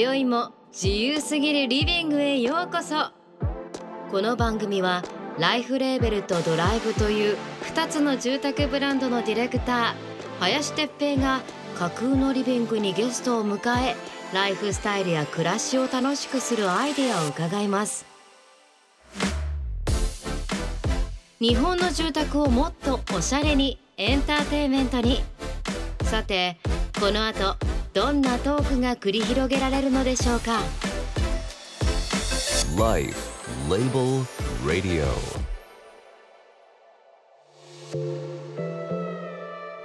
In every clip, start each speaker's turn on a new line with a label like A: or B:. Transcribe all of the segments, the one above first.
A: 今宵も自由すぎるリビングへようこそ。この番組はライフレーベルとドライブという2つの住宅ブランドのディレクター林哲平が架空のリビングにゲストを迎えライフスタイルや暮らしを楽しくするアイデアを伺います。日本の住宅をもっとおしゃれにエンターテイメントに。さてこの後どんなトークが繰り広げられるのでしょうか
B: ？Life Label Radio.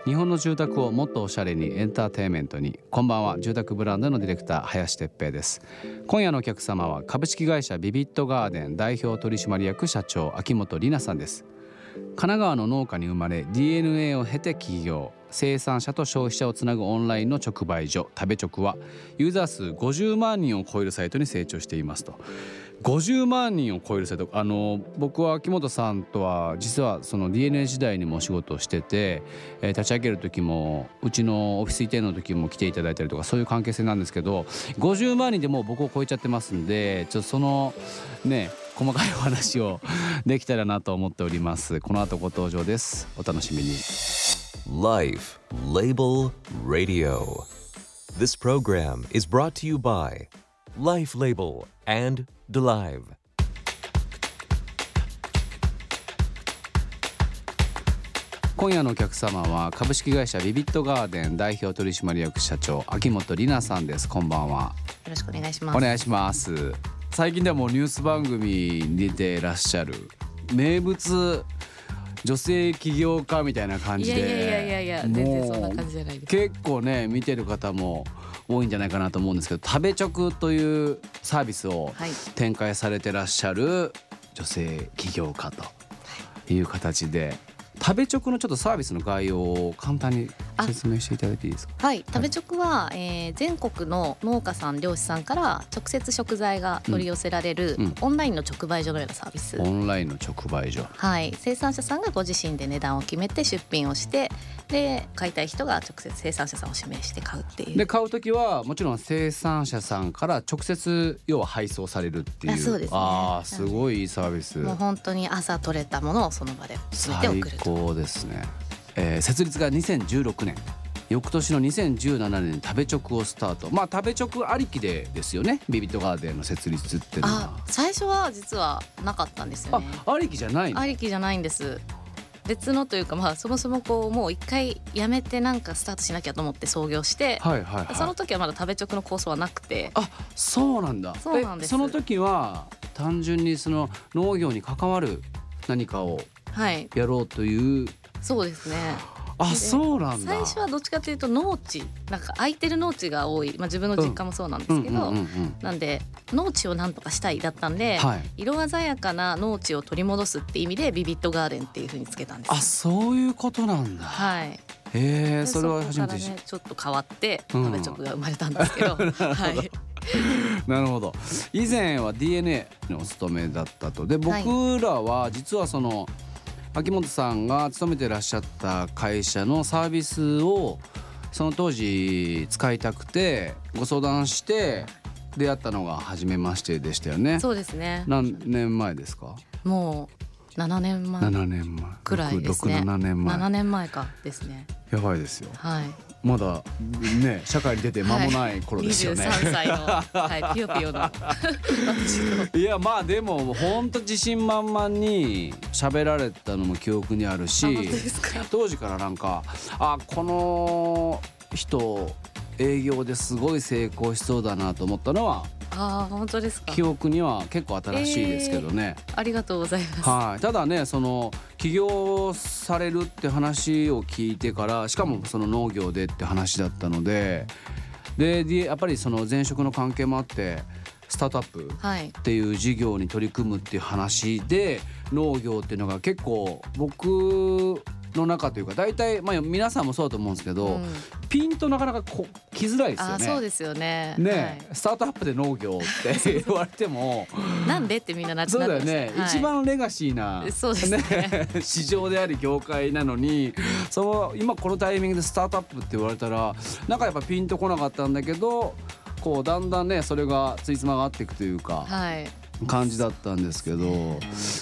C: 日本の住宅をもっとおしゃれにエンターテインメントに。こんばんは。住宅ブランドのディレクター林哲平です。今夜のお客様は株式会社ビビットガーデン代表取締役社長秋元里奈さんです神奈川の農家に生まれ DNA を経て起業。生産者と消費者をつなぐオンラインの直売所食べ直はユーザー数50万人を超えるサイトに成長していますと。50万人を超えるサイトあの僕は秋元さんとは実はその DNA 時代にもお仕事をしてて、えー立ち上げる時もうちのオフィス移転の時も来ていただいたりとかそういう関係性なんですけど50万人でもう僕を超えちゃってますんでちょっとそのね細かいお話をできたらなと思っております。この後ご登場です。お楽しみに。
B: Life Label Radio. This program is brought to you by Life Label and Delive.
C: 今夜のお客様は株式会社ビビットガーデン代表取締役社長秋元里奈さんです。こんばんは。
D: よろしくお願いします。
C: お願いします最近ではもうニュース番組に出てらっしゃる名物女性起業家みたいな感じで
D: いやいやいやいや全然そんな感じじゃないです。
C: 結構ね見てる方も多いんじゃないかなと思うんですけど食べ直というサービスを
D: はい
C: 展開されてらっしゃる女性起業家という形で食べ直のちょっとサービスの概要を簡単に説明していただいていいですか？
D: はい、食べ直は、えー全国の農家さん漁師さんから直接食材が取り寄せられる、
C: うん。
D: オンラインの直売所のようなサービス。
C: オンラインの直売所。
D: はい、生産者さんがご自身で値段を決めて出品をしてで買いたい人が直接生産者さんを指名して買うっていう。
C: で買う時はもちろん生産者さんから直接要は配送されるっていう。
D: あそうですね。
C: あーすごいいいサービス。
D: もう本当に朝取れたものをその場で詰めて
C: 最
D: 送ると。
C: 高ですね、えー設立が2016年。翌年の2017年に食べ直をスタート。まあ食べ直ありきでですよね。ビビットガーデンの設立っていうの
D: あ
C: は
D: 最初は実はなかったんですよね。
C: あありきじゃないの？
D: ありきじゃないんです別のというかまあそもそもこうもう一回やめてなんかスタートしなきゃと思って創業して、
C: はいはいはい。
D: その時はまだ食べ直の構想はなくて。
C: あそうなんだ。
D: そうなんです。
C: えその時は単純にその農業に関わる何かを
D: はい。
C: やろうという
D: そうですね
C: あ
D: で
C: そうなんだ。
D: 最初はどっちかというと農地なんか空いてる農地が多い、まあ、自分の実家もそうなんですけど、
C: うんうんうんうん。
D: なんで農地をなんとかしたいだったんで、
C: はい。
D: 色鮮やかな農地を取り戻すって意味でビビットガーデンっていう風につけたんですよ。
C: あそういうことなんだ。
D: はい、
C: へえ
D: で
C: それは
D: こ
C: 初めて
D: ねちょっと変わって
C: うん。
D: 食べ直が生まれたんですけど、はい。
C: なるほど。以前は DNA にお勤めだったと。で僕
D: はい
C: らは実はその秋元さんが勤めてらっしゃった会社のサービスをその当時使いたくてご相談して出会ったのが初めましてでしたよね。
D: そうですね。
C: 何年前ですか？
D: もう7年前。
C: 7年前。
D: くらいですね
C: 67年前。
D: 7年前。かですね。
C: やばいですよ。
D: はい。
C: まだね社会に出て間もない頃ですよね、
D: 23歳の、はい、ピヨピヨの。
C: いやまあでも本当自信満々に喋られたのも記憶にあるし
D: 当
C: 時からなんかあこの人営業ですごい成功しそうだなと思ったのは
D: ああ本当ですか。
C: 記憶には結構新しいですけどね、
D: ありがとうございます。
C: はい、ただねその起業されるって話を聞いてからしかもその農業でって話だったのでででやっぱりその前職の関係もあってスタートアップ
D: はい。
C: っていう事業に取り組むっていう話で農業っていうのが結構僕の中というか大体まあ皆さんもそうだと思うんですけど、
D: うん。
C: ピンとなかなかこ来づらいですよね。
D: そうですよね。
C: ね、スタートアップで農業って 言われても。
D: はい、なんでってみんななっち
C: そう
D: ゃ
C: だよね、
D: はい。
C: 一番レガシーな、
D: そうですね
C: 市場であり業界なのにその今このタイミングでスタートアップって言われたらなんかやっぱピンとこなかったんだけどこうだんだんねそれがついつまが合っていくというか。
D: はい
C: 感じだったんですけど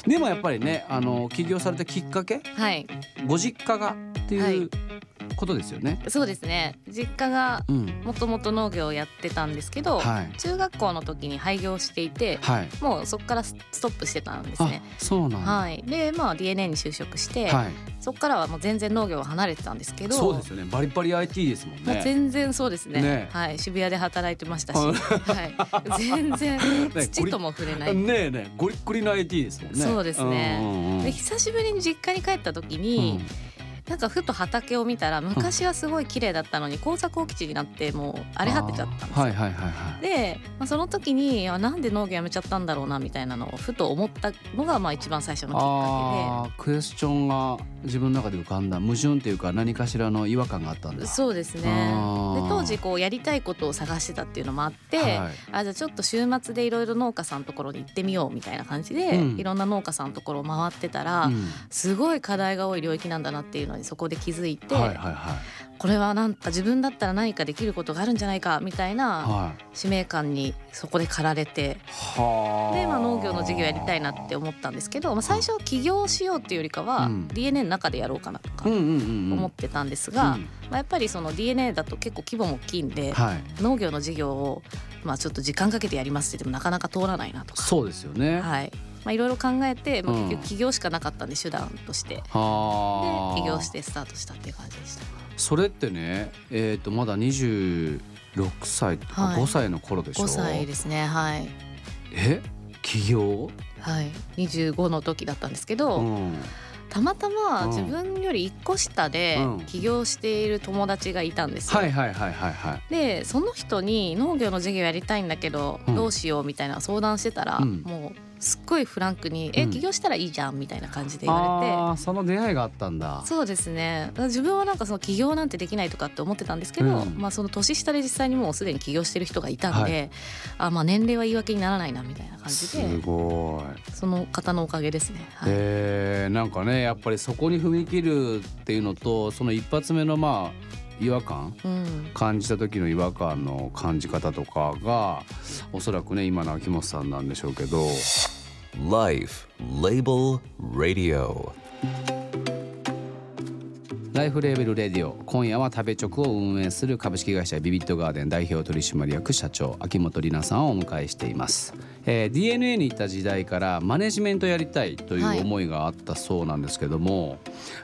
C: でもやっぱりねあの起業されたきっかけ？
D: はい。
C: ご実家がって
D: はい。いう
C: ことですよね。
D: そうですね。実家が
C: うん。
D: もともと農業をやってたんですけど、
C: はい。
D: 中学校の時に廃業していて
C: はい。
D: もうそこからストップしてたんです
C: あ
D: ね。
C: そうなんだ。
D: はい、でまあ DNA に就職して、
C: はい。
D: そこからはもう全然農業を離れてたんですけど
C: そうですよね。バリバリ IT ですもん
D: まあ、
C: ね。
D: 全然そうですね。
C: ね。
D: はい、渋谷で働いてましたし、
C: は
D: はい、全然
C: ね
D: 土とも触れない。
C: ねえねえゴリッゴリの IT ですもんね。
D: そうですね。
C: うんうんうん。
D: で久しぶりに実家に帰った時に、なんかふと畑を見たら昔はすごい綺麗だったのに耕作放棄地になってもう荒れ果てちゃったんですよ。
C: はいはいはいはい。
D: で、まあ、その時にあなんで農業やめちゃったんだろうなみたいなのをふと思ったのがまあ一番最初のきっか
C: ああクエスチョンが自分の中で浮かんだ矛盾っていうか何かしらの違和感があったん
D: でそうですね。で当時こうやりたいことを探してたっていうのもあって、
C: はい。
D: あじゃあちょっと週末でいろいろ農家さんのところに行ってみようみたいな感じで、
C: うん。
D: いろんな農家さんのところを回ってたら、
C: うん。
D: すごい課題が多い領域なんだなっていうのにそこで気づいて、これはなんか自分だったら何かできることがあるんじゃないかみたいな
C: はい。
D: 使命感にそこで駆られて
C: はあ。
D: で、まあ、農業の事業やりたいなって思ったんですけど、まあ、最初起業しようっていうよりかは、
C: うん
D: DNA の中でやろうかなとか。思ってたんですが、
C: うん
D: まあ、やっぱりその DNA だと結構規模も大きいんで、
C: はい。
D: 農業の事業をまあちょっと時間かけてやりますって言ってもなかなか通らないなとか、
C: そうですよね。
D: はいまあ、いろいろ考えて、まあ、
C: うん
D: 結局起業しかなかったんで手段として。で
C: はあ。
D: 起業してスタートしたっていう感じでした。
C: それってね、えっ、とまだ26歳とか
D: はい
C: 5歳の頃でしょ
D: ？5歳ですねはい
C: え、起業？
D: はい25の時だったんですけど、
C: うん。
D: たまたま
C: うん
D: 自分より1個下で
C: うん
D: 起業している友達がいたんですよ。
C: はいはいはいはいはい。
D: でその人に農業の授業やりたいんだけど
C: うん
D: どうしようみたいな相談してたら、
C: うん
D: もうすっごいフランクに「
C: うん
D: え起業したらいいじゃん」みたいな感じで言われて。
C: ああ、その出会いがあったんだ。
D: そうですね自分はなんかその起業なんてできないとかって思ってたんですけど、
C: うん
D: まあ、その年下で実際にもうすでに起業してる人がいたんで、
C: は
D: あまあ年齢は言い訳にならないなみたいな感じ
C: す
D: で
C: ごい。
D: その方のおかげですね。はい
C: えー、なんかねやっぱりそこに踏み切るっていうのとその一発目のまあ違和感？
D: うん。
C: 感じた時の違和感の感じ方とかがおそらくね今の秋元さんなんでしょうけど。
B: Life Label Radio.
C: ライフレーベルレディオ。今夜は食べチョクを運営する株式会社ビビットガーデン代表取締役社長秋元里奈さんをお迎えしています、えー DNA に行った時代からマネジメントやりたいという思いがあったそうなんですけども、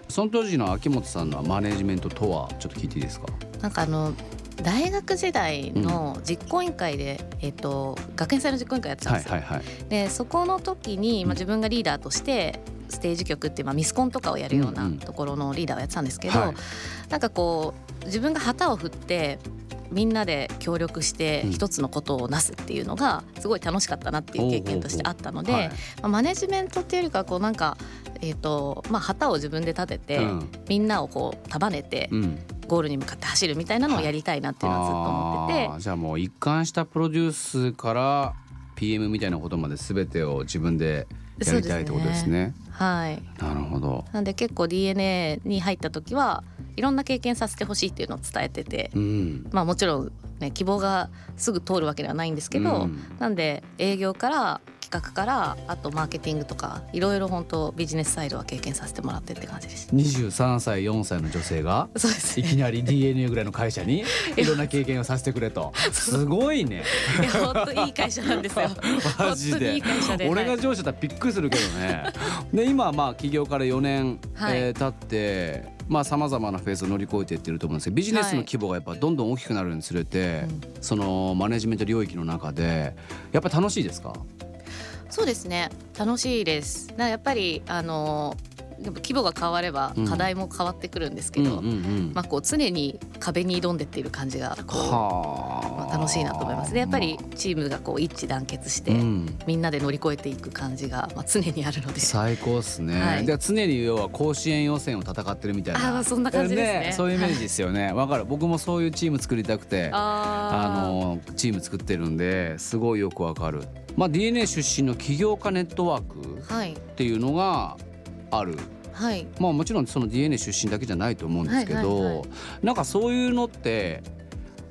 C: その当時の秋元さんのマネジメントとはちょっと聞いていいですか？
D: なんかあの大学時代の実行委員会で、えっと学園祭の実行委員会やってたんですよ。
C: はいはいはい。
D: でそこの時に、まあ、自分がリーダーとしてステージ局っていう、まあ、ミスコンとかをやるような
C: うんうん。
D: ところのリーダーをやってたんですけど、
C: はい。
D: なんかこう自分が旗を振ってみんなで協力して
C: うん。
D: 一つのことをなすっていうのがすごい楽しかったなっていう経験としてあったので、
C: はい
D: まあ、マネジメントっていうよりかはこうなんか、えーとまあ、旗を自分で立てて、
C: うん。
D: みんなをこう束ねて
C: うん。
D: ゴールに向かって走るみたいなのをやりたいなっていうのはずっと思ってて。
C: じゃあもう一貫したプロデュースから PM みたいなことまで全てを自分でやりたいってことですね。
D: はい
C: なるほど。
D: なんで結構 DNA に入った時はいろんな経験させてほしいっていうのを伝えてて、
C: うん。
D: まあもちろんね希望がすぐ通るわけではないんですけど、
C: うん
D: なんで営業から企画からあとマーケティングとかいろいろ本当ビジネスサイドは経験させてもらってって感じです。
C: 23歳4歳の女性が
D: そうですね。
C: いきなり DNA ぐらいの会社にいろんな経験をさせてくれとすごいね
D: いや本当いい会社なんですよ。
C: マジで
D: いい会社で。
C: 俺が
D: はい
C: 上司だったらびっくりするけどねで今はまあ起業から4年、
D: はい
C: えー経ってまあさまざまなフェーズを乗り越えていってると思うんですけどビジネスの規模がやっぱどんどん大きくなるにつれて、そのマネジメント領域の中でやっぱり楽しいですか？
D: そうですね楽しいです。なやっぱりあのでも規模が変われば
C: うん。
D: 課題も変わってくるんですけど、まあこう常に壁に挑んでっている感じがまあ、楽しいなと思います。でやっぱりチームがこう一致団結して、
C: うん。
D: みんなで乗り越えていく感じが、まあ、常にあるので。
C: 最高っすね、
D: はい。
C: で常に要は甲子園予選を戦ってるみたいな。
D: あまあそんな感じですね。
C: そういうイメージですよね。わかる。僕もそういうチーム作りたくてあ
D: あ
C: のチーム作ってるんですごいよくわかる、まあ、DNA 出身の起業家ネットワークっていうのがある。
D: はい。
C: まあもちろんその DNA 出身だけじゃないと思うんですけど、
D: はいはいはい。
C: なんかそういうのって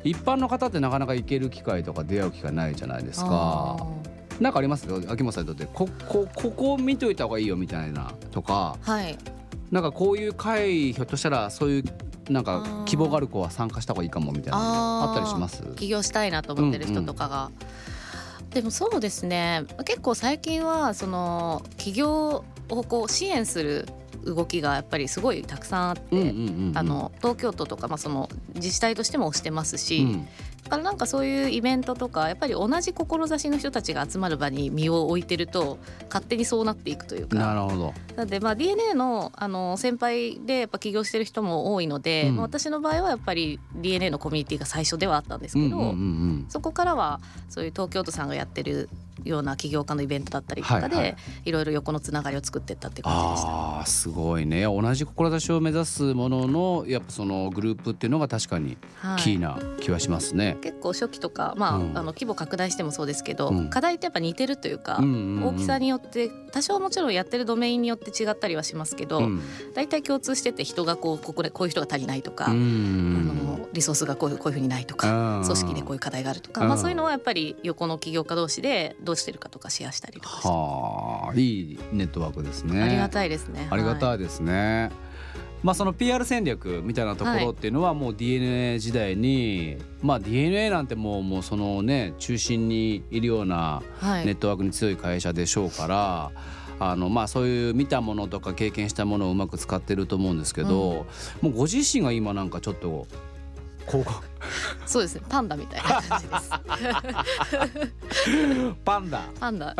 C: 一般の方ってなかなか行ける機会とか出会う機会ないじゃないですか。なんかあります？秋元さんにとって。ここここ見といた方がいいよみたいなとか。
D: はい。
C: なんかこういう会ひょっとしたらそういうなんか希望がある子は参加した方がいいかもみたいなのあったりします？
D: 起業したいなと思ってる人とかが、でもそうですね。結構最近はその起業をこう支援する動きがやっぱりすごいたくさんあって、
C: うんうんうんうん。
D: あの東京都とか、まあ、その自治体としてもしてますし、
C: うん。
D: だからなんかそういうイベントとかやっぱり同じ志の人たちが集まる場に身を置いてると勝手にそうなっていくというか。
C: なるほど。
D: なのでまあ DNA のあの先輩でやっぱ起業してる人も多いので、
C: うん。
D: まあ私の場合はやっぱり DNA のコミュニティが最初ではあったんですけど、
C: うんうんうんうん。
D: そこからはそういう東京都さんがやってるような起業家のイベントだったりとかで、
C: はいはい。
D: いろいろ横のつながりを作っていったっていう感じでした。
C: あーすごいね。同じ志を目指すもののやっぱそのグループっていうのが確かに
D: はい。
C: キーな気はしますね。
D: 結構初期とか、まあ
C: うん。
D: あの規模拡大してもそうですけど、
C: うん。
D: 課題ってやっぱ似てるというか、
C: うんうんうん。
D: 大きさによって多少もちろんやってるドメインによって違ったりはしますけど、
C: うん。
D: 大体共通してて人がこうここでこういう人が足りないとか、
C: う
D: あ
C: ん
D: のリソースがこういうこういうふうにないとか、
C: うん。
D: 組織でこういう課題があるとか、
C: うん。
D: まあ、そういうのはやっぱり横の起業家同士でどうしてるかとかシェアしたりとかして、
C: はあいいネットワークですね。
D: ありがたいですね。
C: ありが
D: は
C: たいですね。まあその PR 戦略みたいなところっていうのはもう DNA 時代に、まあ DNA なんてもうもうそのね中心にいるような
D: はい
C: ネットワークに強い会社でしょうから。あのまあそういう見たものとか経験したものをうまく使ってると思うんですけど、もうご自身が今なんかちょっとこう
D: そうですねパンダみたいな感じです。
C: パンダ
D: パンダ。
C: う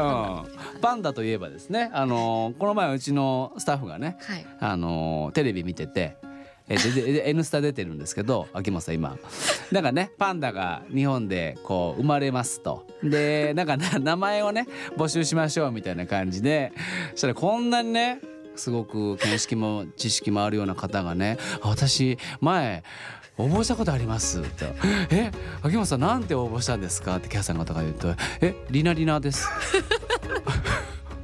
C: ん、パンダといえばですねあのこの前うちのスタッフがね
D: はい。
C: あのテレビ見てて。えででで N スタ出てるんですけど秋元さん今なんかねパンダが日本でこう生まれますとでなんかな名前をね募集しましょうみたいな感じでそしたらこんなにねすごく見識も知識もあるような方がね「あ私前応募したことあります」って「え秋元さんなんて応募したんですか?」ってキャスターの方が言うと「えリナリナです」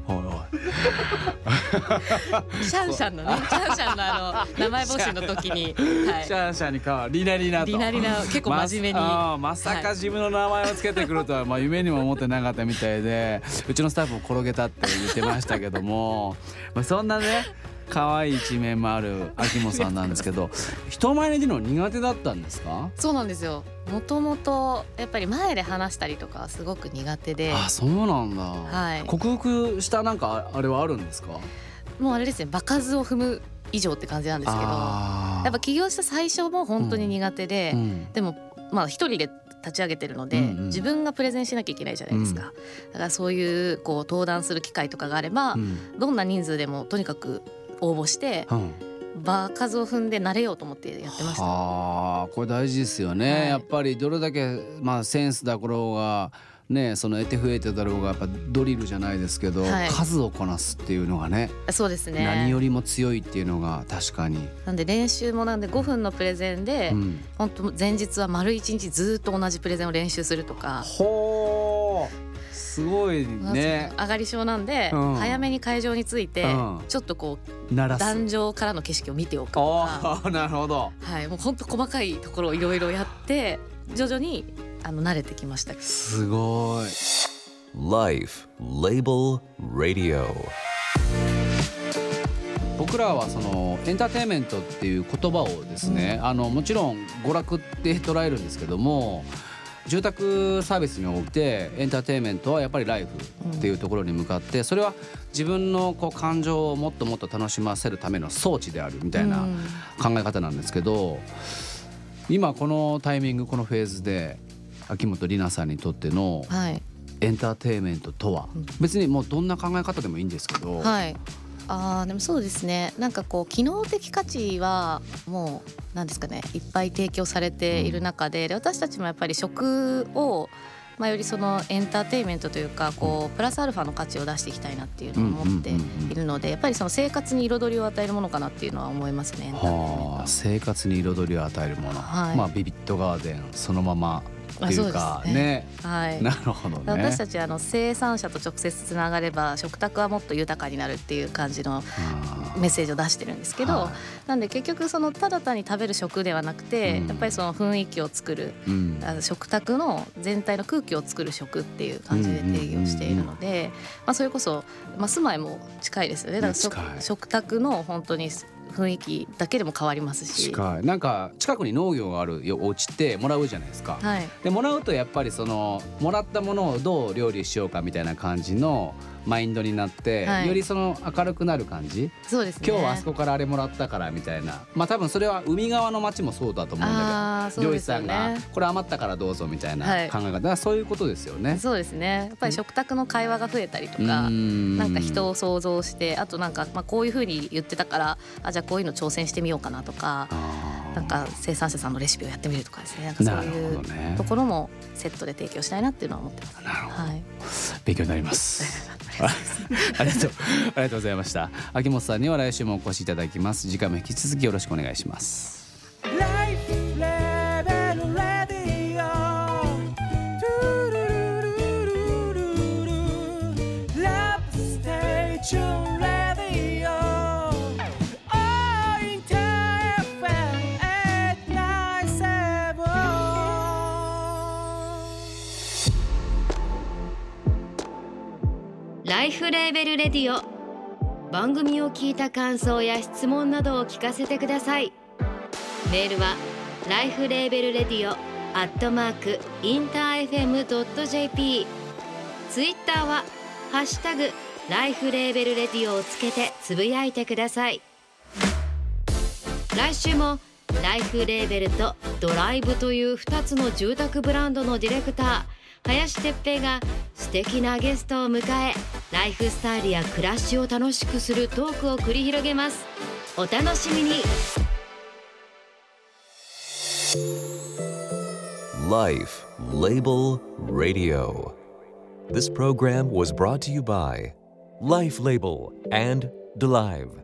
C: おいおい。
D: シャンシャンのね、シャンシャンのあの名前募集の時に、はい。
C: シ。ャンシャンに変わるリナリナと。
D: リナリナ結構真面目に。
C: ままさか自分の名前をつけてくるとは、まあ夢にも思ってなかったみたいでうちのスタッフも転げたって言ってましたけども、まあ、そんなね可愛い一面もある秋元さんなんですけど人前に出るの苦手だったんですか？
D: そうなんですよ。もともとやっぱり前で話したりとかはすごく苦手で、
C: あそうなんだ、
D: はい。
C: 克服したなんかあれはあるんですか？
D: もうあれですね、場数を踏む以上って感じなんですけど、やっぱ起業した最初も本当に苦手で、
C: うん
D: でもまあ一人で立ち上げてるので、
C: うんうん。
D: 自分がプレゼンしなきゃいけないじゃないですか。だからそういうこう登壇する機会とかがあれば、
C: うん。
D: どんな人数でもとにかく応募して
C: うん。
D: 場数を踏んで慣れようと思ってやってました。
C: はあこれ大事ですよね、
D: はい。
C: やっぱりどれだけまあセンスだろうがねその得て増えてだろうがやっぱドリルじゃないですけど、
D: はい。
C: 数をこなすっていうのがね
D: そうですね。
C: 何よりも強いっていうのが確かに、
D: なんで練習もなんで5分のプレゼンで、
C: うん、
D: 本当前日は丸一日ずっと同じプレゼンを練習するとか。
C: ほうすごいね。
D: 上がり症なんで、
C: うん。
D: 早めに会場に着いて、
C: うん。
D: ちょっとこう壇上からの景色を見ておくとか、
C: ああ なるほど。
D: はい、もう本当細かいところをいろいろやって徐々にあの慣れてきました。
C: すごい。
B: Life Label Radio.
C: 僕らはそのエンターテインメントっていう言葉をですね、あのもちろん娯楽って捉えるんですけども住宅サービスにおいてエンターテインメントはやっぱりライフっていうところに向かってそれは自分のこう感情をもっともっと楽しませるための装置であるみたいな
D: うん。
C: 考え方なんですけど今このタイミングこのフェーズで秋元里奈さんにとっての
D: はい、
C: エンターテインメントとは？別にもうどんな考え方でもいいんですけど、
D: はいあーでもそうですね。なんかこう機能的価値はもうなんですかねいっぱい提供されている中で,、で私たちもやっぱり食を、まあ、よりそのエンターテインメントというかこうプラスアルファの価値を出していきたいなっていうのを思っているのでやっぱりその生活に彩りを与えるものかなっていうのは思いますね。
C: はあ、生活に彩りを与えるもの、
D: はい。
C: まあビビットガーデンそのままっていうか
D: あそうですね。
C: ね。
D: はい。
C: なるほどね。
D: 私たちあの生産者と直接つながれば食卓はもっと豊かになるっていう感じのメッセージを出してるんですけど、
C: はい。
D: なんで結局そのただ単に食べる食ではなくて、
C: うん。
D: やっぱりその雰囲気を作る
C: うん。
D: あの食卓の全体の空気を作る食っていう感じで定義をしているので、まあ、それこそ、まあ、住まいも近いですよね。だから食卓の本当に雰囲気だけでも変わりますし。
C: 近いなんか近くに農業があるよお家ってもらうじゃないですか。
D: はい
C: でもらうとやっぱりそのもらったものをどう料理しようかみたいな感じのマインドになって、
D: はい。
C: よりその明るくなる感じ。
D: そうですね。
C: 今日はあそこからあれもらったからみたいな。まあ多分それは海側の町もそうだと思うんだけど、漁師
D: そうですよ
C: さんが
D: ね
C: これ余ったからどうぞみたいな
D: はい。
C: 考え方、だからそういうことですよね。
D: そうですね。やっぱり食卓の会話が増えたりとか、
C: な
D: なんか人を想像してあとなんか、まあ、こういうふうに言ってたからあじゃあこういうの挑戦してみようかなとかなんか生産者さんのレシピをやってみるとかですね。なんかそういうところもセットで提供したいなっていうのは思ってます。
C: なるほど。
D: はい、
C: 勉強になります。ありがとうありがとうございました。秋元さんには来週もお越しいただきます。次回も引き続きよろしくお願いします。
E: LIFE LABEL Radio。
A: 番組を聞いた感想や質問などを聞かせてください。メールは LIFE LABEL Radio。アットマークインター FM.jp ツイッターはハッシュタグ LIFE LABEL Radio をつけてつぶやいてください。来週も LIFE LABEL と Dolive という2つの住宅ブランドのディレクター林哲平が素敵なゲストを迎えライフスタイルや暮らしを楽しくするトークを繰り広げますお楽しみに
B: Life Label Radio. This program was brought to you by Life Label and DeLive.